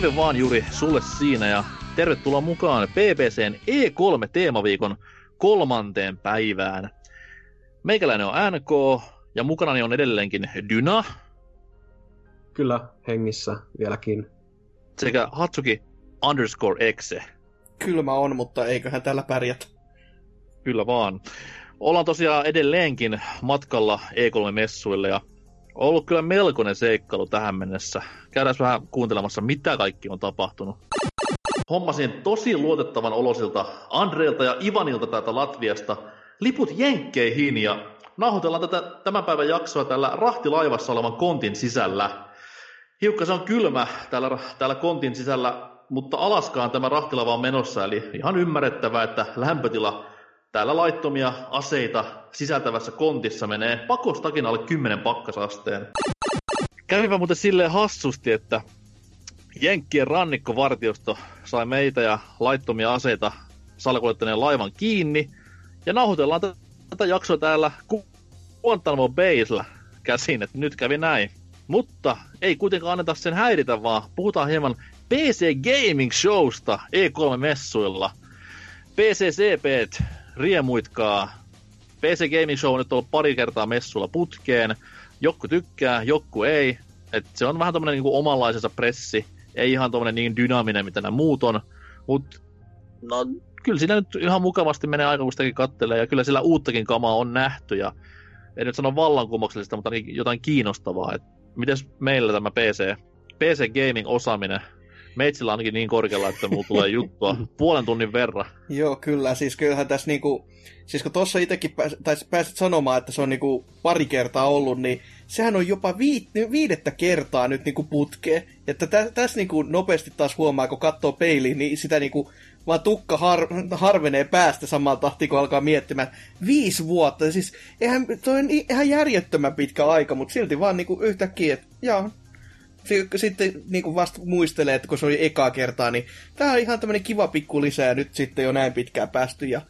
Terve vaan Juri sulle siinä ja tervetuloa mukaan BBCn E3-teemaviikon kolmanteen päivään. Meikäläinen on NK ja mukanani on edelleenkin Dyna. Kyllä, hengissä vieläkin. Sekä Hatsuki underscore exe. Kylmä on, mutta eiköhän tällä pärjätä. Kyllä vaan. Ollaan tosiaan edelleenkin matkalla E3-messuille ja ollut kyllä melkoinen seikkailu tähän mennessä. Käydään vähän kuuntelemassa, mitä kaikki on tapahtunut. Hommasin tosi luotettavan olosilta Andreilta ja Ivanilta täältä Latviasta liput jenkkeihin ja nauhoitellaan tätä tämän päivän jaksoa tällä rahtilaivassa olevan kontin sisällä. Hiukka se on kylmä täällä, täällä kontin sisällä, mutta Alaskaan tämä rahtilaiva on menossa, eli ihan ymmärrettävää, että lämpötila täällä laittomia aseita sisältävässä kontissa menee pakostakin alle 10 pakkasasteen. Kävipä muuten silleen hassusti, että Jenkkien rannikkovartiosto sai meitä ja laittomia aseita salakuljettaneen laivan kiinni. Ja nauhoitellaan tätä jaksoa täällä Guantanamo Baysllä käsin, että nyt kävi näin. Mutta ei kuitenkaan anneta sen häiritä, vaan puhutaan hieman PC Gaming Showsta E3-messuilla. PCCP riemuitkaa. PC Gaming Show on nyt ollut pari kertaa messulla putkeen. Jokku tykkää, jokku ei. Et se on vähän tämmönen niinku omanlaisensa pressi. Ei ihan tämmönen niin dynaaminen, mitä nämä muut on. Mut no, kyllä siinä nyt ihan mukavasti menee aika, kun sitäkin kattelee. Ja kyllä sillä uuttakin kamaa on nähty. Ja en nyt sano vallankumouksellista, mutta jotain kiinnostavaa. Et mites meillä tämä PC, PC Gaming osaaminen meitsillä ainakin niin korkealla, että mulla tulee juttua puolen tunnin verran. Joo, kyllä. Siis kyllähän tässä niinku, siis kun tuossa itsekin pääs, pääsit sanomaan, että se on niinku pari kertaa ollut, niin sehän on jopa vi, viidettä kertaa nyt niinku putkeen. Että tä, tässä niinku nopeasti taas huomaa, kun katsoo peiliin, niin sitä niinku vaan tukka har, harvenee päästä samaan tahtiin, kun alkaa miettimään. Viisi vuotta, siis eihän, toi on ihan järjettömän pitkä aika, mutta silti vaan niinku yhtäkkiä, että joo, sitten niin kuin vasta muistelee, että kun se oli ekaa kertaa, niin tämä on ihan tämmöinen kiva pikku lisää nyt sitten jo näin pitkään päästy ja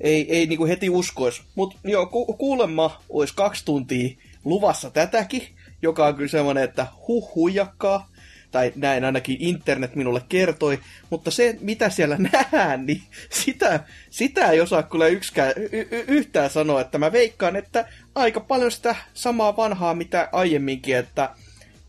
ei, ei niin kuin heti uskois. Mutta joo, ku, kuulemma olisi kaksi tuntia luvassa tätäkin, joka on kyllä semmoinen, että huh huijakkaa, tai näin ainakin internet minulle kertoi, mutta se, mitä siellä nähdään, niin sitä, sitä ei osaa kyllä yksikään, y- y- yhtään sanoa, että mä veikkaan, että aika paljon sitä samaa vanhaa, mitä aiemminkin, että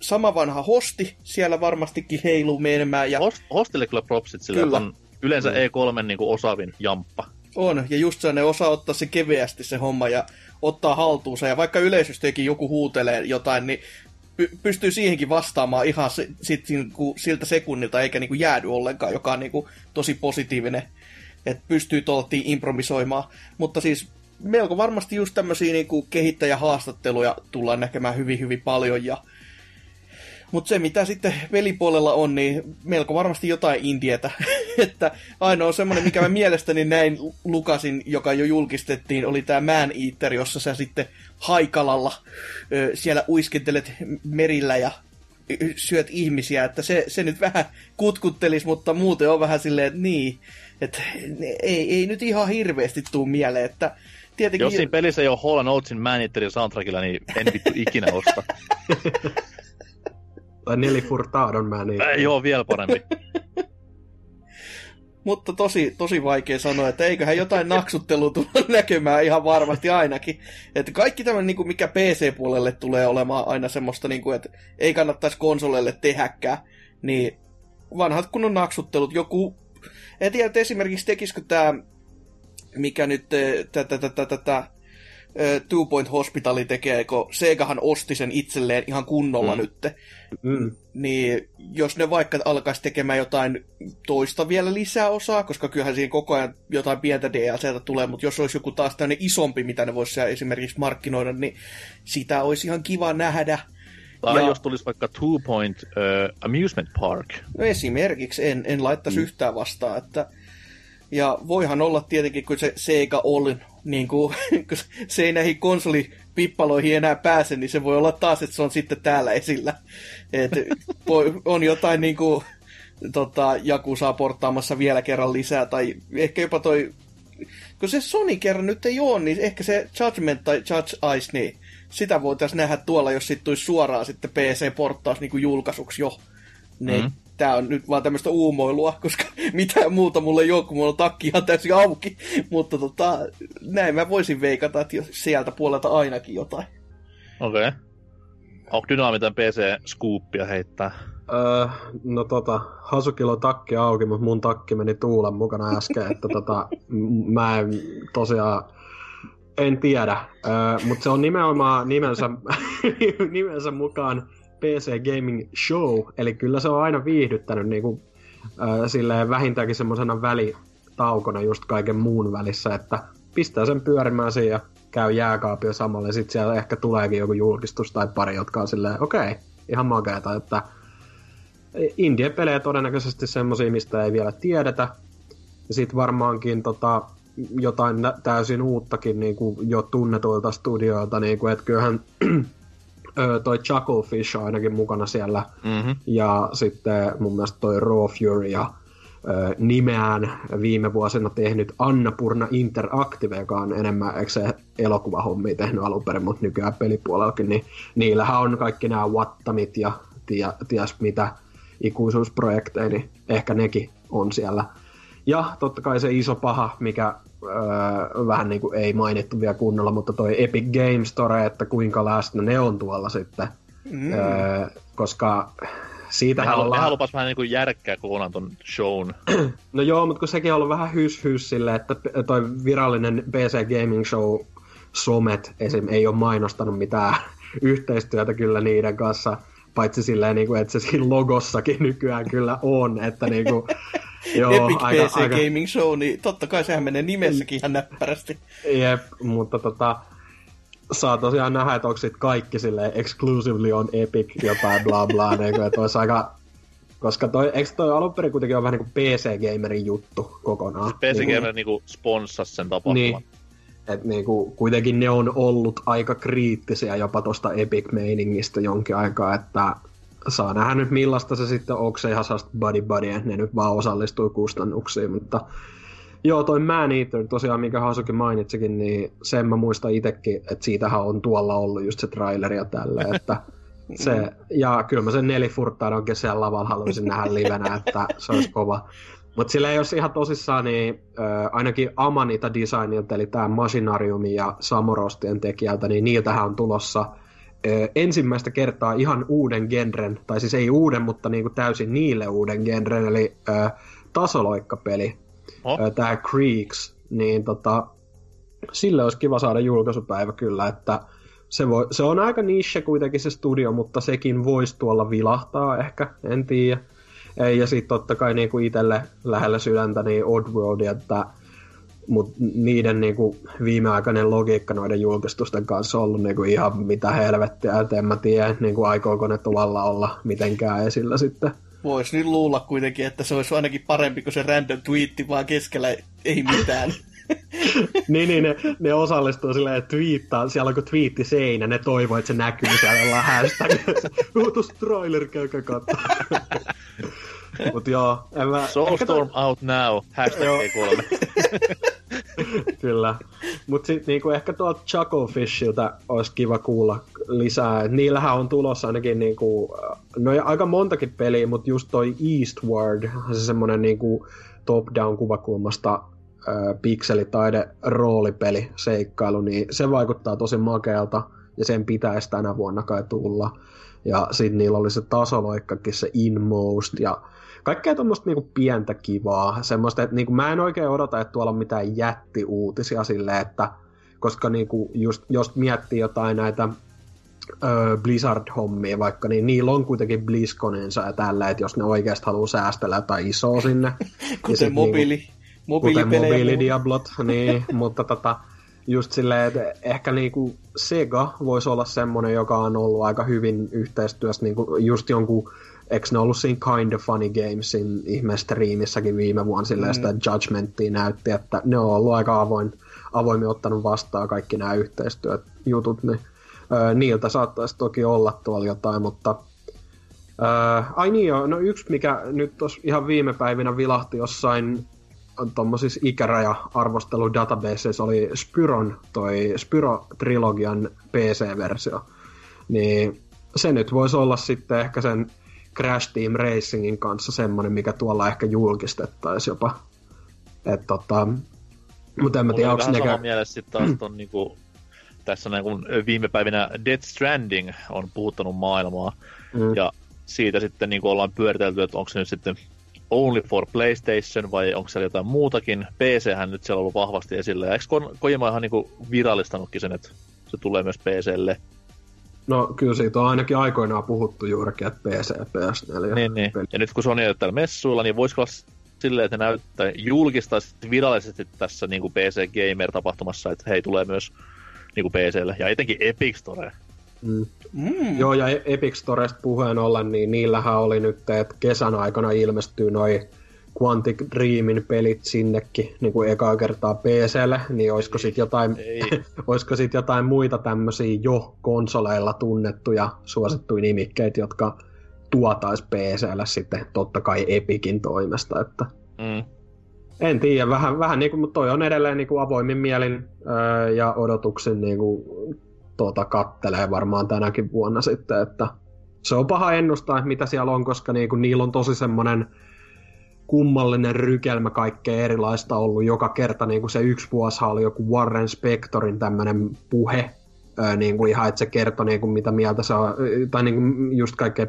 sama vanha hosti siellä varmastikin heiluu menemään. Ja... Host, hostille kyllä propsit sille, kyllä. on yleensä mm. E3 niin kuin osaavin jamppa. On, ja just se, ne osaa ottaa se keveästi se homma ja ottaa haltuunsa. Ja vaikka yleisöstäkin joku huutelee jotain, niin py- pystyy siihenkin vastaamaan ihan sit, sit, niinku siltä sekunnilta, eikä niinku jäädy ollenkaan, joka on niinku tosi positiivinen, että pystyy toltiin improvisoimaan. Mutta siis melko varmasti just tämmöisiä niinku kehittäjähaastatteluja tullaan näkemään hyvin hyvin paljon, ja mutta se, mitä sitten pelipuolella on, niin melko varmasti jotain indietä. että ainoa semmoinen, mikä mä mielestäni näin lukasin, joka jo julkistettiin, oli tämä Man Eater, jossa sä sitten haikalalla ö, siellä uiskentelet merillä ja syöt ihmisiä, että se, se nyt vähän kutkuttelisi, mutta muuten on vähän silleen, että niin, että ei, ei nyt ihan hirveästi tuu mieleen, että tietenkin... Jos siinä pelissä ei ole Hall Oatesin Man Eaterin soundtrackilla, niin en vittu ikinä osta. Tai Neli Furtadon mä niin. Ei joo, vielä parempi. Mutta tosi, tosi vaikea sanoa, että eiköhän jotain naksuttelua tulla näkemään ihan varmasti ainakin. Että kaikki tämä, niin kuin mikä PC-puolelle tulee olemaan aina semmoista, niin kuin, että ei kannattaisi konsolelle tehäkään, niin vanhat kunnon naksuttelut, joku, en tiedä, että esimerkiksi tekisikö tämä, mikä nyt tätä, tätä, tätä, Two Point Hospitali tekee, kun Segahan osti sen itselleen ihan kunnolla mm. nyt. Mm. Niin jos ne vaikka alkaisi tekemään jotain toista vielä lisää osaa, koska kyllähän siinä koko ajan jotain pientä DLCtä tulee, mutta jos olisi joku taas tämmöinen isompi, mitä ne voisi esimerkiksi markkinoida, niin sitä olisi ihan kiva nähdä. Tai ja... jos tulisi vaikka Two Point uh, Amusement Park. No esimerkiksi en, en laittaisi mm. yhtään vastaan, että ja voihan olla tietenkin, kun se Sega oli, niin kuin, kun se ei näihin konsolipippaloihin enää pääse, niin se voi olla taas, että se on sitten täällä esillä. Et on jotain niin kuin, tota, Jaku saa portaamassa vielä kerran lisää, tai ehkä jopa toi, kun se Sony kerran nyt ei ole, niin ehkä se Judgment tai Judge Ice, niin sitä voitaisiin nähdä tuolla, jos sitten tulisi suoraan sitten PC-porttaus niin kuin julkaisuksi jo. Niin mm tää on nyt vaan tämmöistä uumoilua, koska mitään muuta mulla ei ole, kun mulla on takki ihan täysin auki. Mutta tota, näin mä voisin veikata, että sieltä puolelta ainakin jotain. Okei. Okay. Onko Dynaa mitään PC-skuuppia heittää? Öö, no tota, Hasukilla on takki auki, mutta mun takki meni tuulen mukana äsken, että tota, mä en tosiaan, en tiedä, öö, mutta se on nimenomaan nimensä, nimensä mukaan PC Gaming Show, eli kyllä se on aina viihdyttänyt niin kuin, öö, silleen vähintäänkin semmoisena välitaukona just kaiken muun välissä, että pistää sen pyörimään siihen ja käy jääkaapio samalla, ja sitten siellä ehkä tuleekin joku julkistus tai pari, jotka on silleen, okei, okay, ihan makeata, että indie-pelejä todennäköisesti semmosia, mistä ei vielä tiedetä. Ja sitten varmaankin tota, jotain täysin uuttakin niin kuin jo tunnetuilta studioilta, niin kuin, että kyllähän toi Chucklefish on ainakin mukana siellä. Mm-hmm. Ja sitten mun mielestä toi Raw Fury ja ö, nimeään viime vuosina tehnyt Annapurna Interactive, joka on enemmän, eikö se elokuvahommia tehnyt alun perin, mutta nykyään pelipuolellakin, niin niillähän on kaikki nämä Wattamit ja ties, ties mitä ikuisuusprojekteja, niin ehkä nekin on siellä. Ja totta kai se iso paha, mikä öö, vähän niin kuin ei mainittu vielä kunnolla, mutta toi Epic Games Store, että kuinka läsnä ne on tuolla sitten. Mm. Öö, koska siitä halu, ollaan... Nehän lupas vähän niin kuin järkkää kokonaan ton shown. no joo, mutta kun sekin on ollut vähän hys hys sille, että toi virallinen PC Gaming Show somet esim. ei ole mainostanut mitään yhteistyötä kyllä niiden kanssa paitsi silleen, niin kuin, että se siinä logossakin nykyään kyllä on, että niin kuin, Epic aika, PC aika... Gaming Show, niin totta kai sehän menee nimessäkin ihan näppärästi. Jep, mutta tota, saa tosiaan nähdä, että onko kaikki silleen exclusively on Epic jotain bla bla, niin kuin, että olisi aika koska toi, eikö toi alun perin kuitenkin ole vähän niin kuin PC-gamerin juttu kokonaan? PC-gamer niin, niin sponssasi sen tapahtuman. Niin, et niinku, kuitenkin ne on ollut aika kriittisiä jopa tuosta Epic-meiningistä jonkin aikaa, että saa nähdä nyt millaista se sitten onko se ihan sellaista buddy buddy, ne nyt vaan osallistuu kustannuksiin, mutta joo, toi Man Eater tosiaan, minkä Hasuki mainitsikin, niin sen mä muistan itsekin, että siitähän on tuolla ollut just se traileri ja tälle, että se, ja kyllä mä sen nelifurtaan onkin siellä lavalla haluaisin nähdä livenä, että se olisi kova. Mutta sillä jos ihan tosissaan, niin äh, ainakin Amanita Designilta, eli tämä Machinarium ja Samorostien tekijältä, niin niiltähän on tulossa ensimmäistä kertaa ihan uuden genren, tai siis ei uuden, mutta niinku täysin niille uuden genren, eli äh, tasoloikkapeli, oh. tämä Creeks, niin tota, sille olisi kiva saada julkaisupäivä kyllä, että se, voi, se on aika niche kuitenkin se studio, mutta sekin voisi tuolla vilahtaa ehkä, en tiedä. Ja sitten totta kai niinku itselle lähellä sydäntä niin Oddworld, että mutta niiden niinku viimeaikainen logiikka noiden julkistusten kanssa on ollut niinku ihan mitä helvettiä, että en mä tiedä, niinku aikooko ne tuvalla olla mitenkään esillä sitten. Voisi nyt luulla kuitenkin, että se olisi ainakin parempi kuin se random twiitti vaan keskellä ei mitään. niin, niin ne, ne osallistuu silleen, että twiittaa, siellä on twiitti seinä, ne toivoo, että se näkyy siellä ollaan hashtag. Uutus trailer, käykää katsoa. Mut joo, en mä... Soulstorm to... out now, hashtag kolme. Kyllä. Mut sit niinku ehkä tuolta Chucklefishiltä olisi kiva kuulla lisää. Et niillähän on tulossa ainakin niinku, no aika montakin peliä, mutta just toi Eastward, se semmonen niinku top-down kuvakulmasta pikselitaide roolipeli seikkailu, niin se vaikuttaa tosi makealta ja sen pitäisi tänä vuonna kai tulla. Ja sitten niillä oli se tasoloikkakin, se Inmost ja kaikkea tuommoista niinku pientä kivaa. Semmoista, että niinku, mä en oikein odota, että tuolla on mitään jättiuutisia sille, että koska niinku, just, jos miettii jotain näitä ö, Blizzard-hommia vaikka, niin niillä on kuitenkin BlizzConinsa ja tällä, että jos ne oikeasti haluaa säästellä jotain isoa sinne. Kuten niin mobiili. Niinku, Kuten mobiilidiablot, niin, mutta tota, just silleen, että ehkä niinku Sega voisi olla semmonen, joka on ollut aika hyvin yhteistyössä niinku just jonkun eikö ne ollut siinä Kind of Funny Gamesin ihmestriimissäkin viime vuonna silleen mm. sitä Judgmentia näytti, että ne on ollut aika avoin, avoimin ottanut vastaan kaikki nämä yhteistyöjutut, niin ö, niiltä saattaisi toki olla tuolla jotain, mutta ö, ai niin joo, no yksi mikä nyt tuossa ihan viime päivinä vilahti jossain tuommoisissa ikäraja-arvosteludatabaseissa oli Spyron, toi Spyro-trilogian PC-versio. Niin se nyt voisi olla sitten ehkä sen Crash Team Racingin kanssa semmonen, mikä tuolla ehkä julkistettaisiin jopa. Et tota, mutta en mä tiedä, onko nekään... Sama mielessä sitten taas ton niinku, tässä näin kun viime päivinä Death Stranding on puhuttanut maailmaa, mm. ja siitä sitten niin ollaan pyöritelty, että onko se nyt sitten only for PlayStation vai onko siellä jotain muutakin. PC-hän nyt siellä on ollut vahvasti esillä. Ja eikö Kojima ihan niin virallistanutkin sen, että se tulee myös PClle? No kyllä siitä on ainakin aikoinaan puhuttu juurikin, että PC ja PS4. Niin, niin. Ja nyt kun Sony on täällä messuilla, niin voisiko olla silleen, että ne näyttää, julkistaisi virallisesti tässä niin kuin PC Gamer-tapahtumassa, että hei, tulee myös niin kuin PClle, ja etenkin Epic Store. Mm. Mm. Joo, ja Epic Storesta puheen ollen, niin niillähän oli nyt, että kesän aikana ilmestyy noin Quantic Dreamin pelit sinnekin niin kuin ekaa kertaa PClle, niin olisiko sitten jotain, olisiko sit jotain muita tämmöisiä jo konsoleilla tunnettuja suosittuja nimikkeitä, jotka tuotais PClle sitten totta kai Epicin toimesta, että mm. en tiedä, vähän, vähän niin kuin, mutta toi on edelleen niin kuin avoimin mielin öö, ja odotuksin niin kuin, tuota, kattelee varmaan tänäkin vuonna sitten, että se on paha ennustaa, että mitä siellä on, koska niin kuin, niillä on tosi semmoinen kummallinen rykelmä kaikkea erilaista ollut joka kerta. Niin kuin se yksi vuosi oli joku Warren Spectorin tämmöinen puhe, niin kuin ihan, että se kertoi niin kuin mitä mieltä se on, tai niin kuin just kaikkea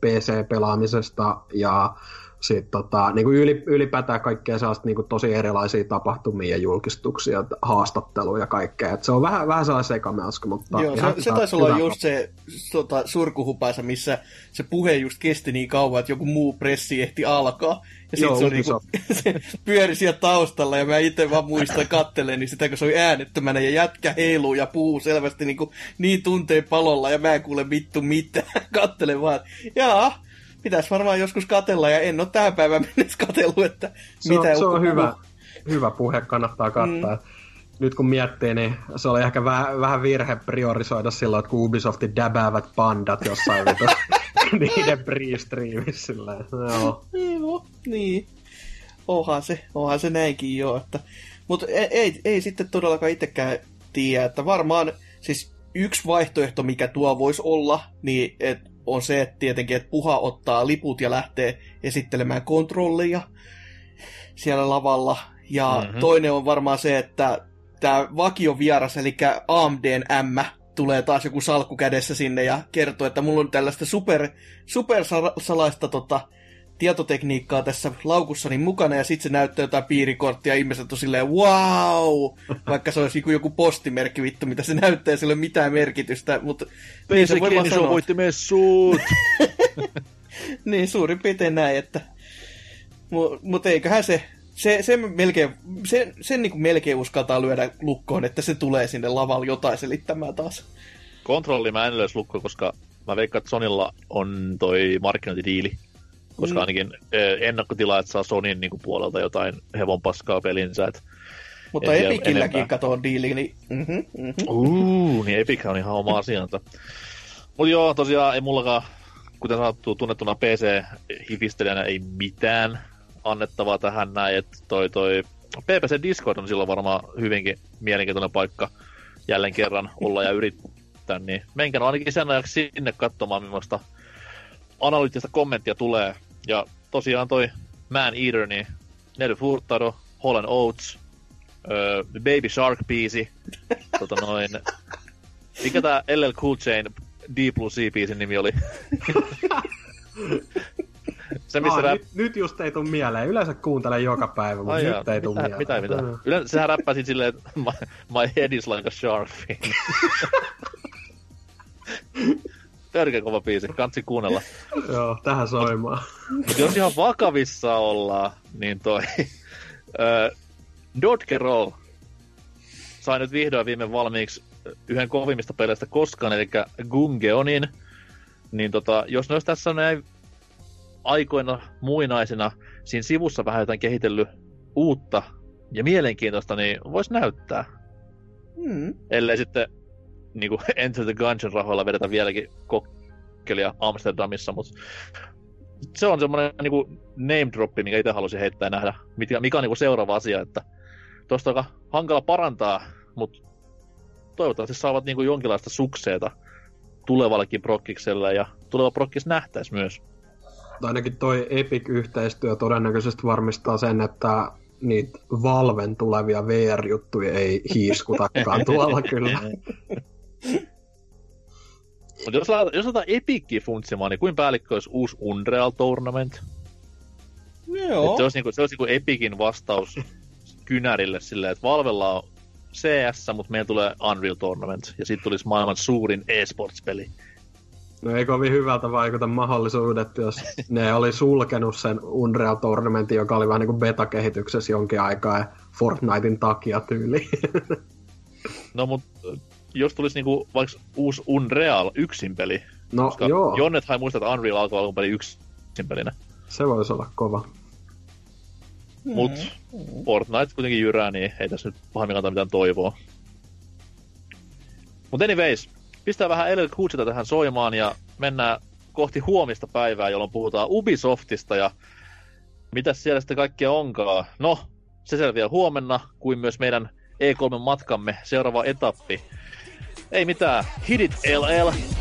PC-pelaamisesta ja sitten tota, niin kuin yli, ylipäätään kaikkea sellaista niin kuin tosi erilaisia tapahtumia ja julkistuksia, haastatteluja ja kaikkea. Et se on vähän, vähän sellainen sekamelska, mutta... Joo, se, se taisi olla just se tota, surkuhupaisa, missä se puhe just kesti niin kauan, että joku muu pressi ehti alkaa. Ja sitten se, oli niinku, se pyöri siellä taustalla ja mä itse vaan muistan kattelen, niin sitä kun se oli äänettömänä ja jätkä heiluu ja puhuu selvästi niin, kuin, niin tunteen palolla ja mä en kuule vittu mitään. Kattelen vaan, jaa, pitäisi varmaan joskus katella, ja en ole tähän päivään mennessä katellut, että se mitä on, se on hyvä, hyvä puhe, kannattaa kattaa. Mm. Nyt kun miettii, niin se oli ehkä vähän, vähän virhe priorisoida silloin, että kun Ubisoftin däbäävät pandat jossain niiden pre-streamissä. Joo. Niin, no, niin. Onhan se, onhan se näinkin jo. Että... Mutta ei, ei, ei sitten todellakaan itsekään tiedä, että varmaan siis yksi vaihtoehto, mikä tuo voisi olla, niin että on se, että tietenkin, että Puha ottaa liput ja lähtee esittelemään kontrollia siellä lavalla. Ja mm-hmm. toinen on varmaan se, että tämä vakio vieras, eli AMDn M, tulee taas joku salkku kädessä sinne ja kertoo, että mulla on tällaista super, super salaista tota, tietotekniikkaa tässä laukussani mukana, ja sitten se näyttää jotain piirikorttia, ja ihmiset on silleen, wow! Vaikka se olisi joku postimerkki vittu, mitä se näyttää, sillä ei ole mitään merkitystä, mutta... Ei se voi vaan sanoa. voitti messuut! niin, suurin piirtein näin, että... Mutta mut eiköhän se... Se, se melkein, se, sen niin melkein uskaltaa lyödä lukkoon, että se tulee sinne lavalle jotain selittämään taas. Kontrolli mä en lukkoon, koska mä veikkaan, että Sonilla on toi markkinointidiili koska mm. ainakin ennakkotilaajat saa Sonin niin kuin, puolelta jotain hevon paskaa pelinsä. Et Mutta Epicilläkin katoo diili, niin... Mm-hmm, mm-hmm. Uh, niin Epic on ihan oma asiansa. Mutta joo, tosiaan ei mullakaan, kuten sanottu, tunnettuna PC-hifistelijänä ei mitään annettavaa tähän näin, että toi, toi PPC Discord on silloin varmaan hyvinkin mielenkiintoinen paikka jälleen kerran olla ja yrittää, niin menkää ainakin sen ajaksi sinne katsomaan, millaista analyyttistä kommenttia tulee ja tosiaan toi Man Eater, niin Nelly Furtado, Holland Oates, öö, Baby Shark-biisi, tota noin, mikä tää LL Cool Chain D plus C-biisin nimi oli? Se, missä Aa, rap... nyt, nyt, just ei tuu mieleen. Yleensä kuuntelen joka päivä, mutta nyt jaa. ei tuu mieleen. Mitä, mitä? Yleensä sehän räppäsit silleen, että my, my head is like a shark fin. Törkeä kova biisi, kansi kuunnella. Joo, tähän soimaan. Mut jos ihan vakavissa ollaan, niin toi... Dodge Roll sai nyt vihdoin viime valmiiksi yhden kovimmista peleistä koskaan, eli Gungeonin. Niin tota, jos ne olisi tässä näin aikoina muinaisina siinä sivussa vähän jotain kehitellyt uutta ja mielenkiintoista, niin voisi näyttää. Hmm. Ellei sitten niin kuin Enter the Gungeon rahoilla vedetä vieläkin kokkelia Amsterdamissa, mutta se on semmoinen niin kuin name droppi, mikä itse haluaisin heittää ja nähdä, mikä, mikä on niin kuin seuraava asia, että tuosta on hankala parantaa, mutta toivottavasti saavat niin kuin jonkinlaista sukseeta tulevallekin prokkikselle ja tuleva prokkis nähtäisi myös. ainakin toi Epic-yhteistyö todennäköisesti varmistaa sen, että niitä Valven tulevia VR-juttuja ei hiiskutakaan tuolla kyllä. Mutta jos, jos otetaan Epicki funtsimaan, niin kuin päällikkö olisi uusi Unreal Tournament? Joo. se olisi, niinku, se olisi niinku Epicin vastaus kynärille silleen, että Valvella on CS, mutta meillä tulee Unreal Tournament, ja sitten tulisi maailman suurin e-sports-peli. No ei kovin hyvältä vaikuta mahdollisuudet, jos ne oli sulkenut sen Unreal Tournamentin, joka oli vähän niin kuin beta-kehityksessä jonkin aikaa ja Fortnitein takia tyyli. No mut jos tulisi niinku vaikka uusi Unreal yksin peli, no koska joo, Jonnethan muistaa, että Unreal alkoi alun perin yksin pelinä. se voisi olla kova. Mut Fortnite kuitenkin jyrää, niin ei tässä nyt pahemmin kannata mitään toivoa. Mut anyways, pistää vähän LL Coolsita tähän soimaan ja mennään kohti huomista päivää, jolloin puhutaan Ubisoftista ja mitä siellä sitten kaikkea onkaan. No, se selviää huomenna, kuin myös meidän E3-matkamme seuraava etappi. Ei mitään, hit it LL!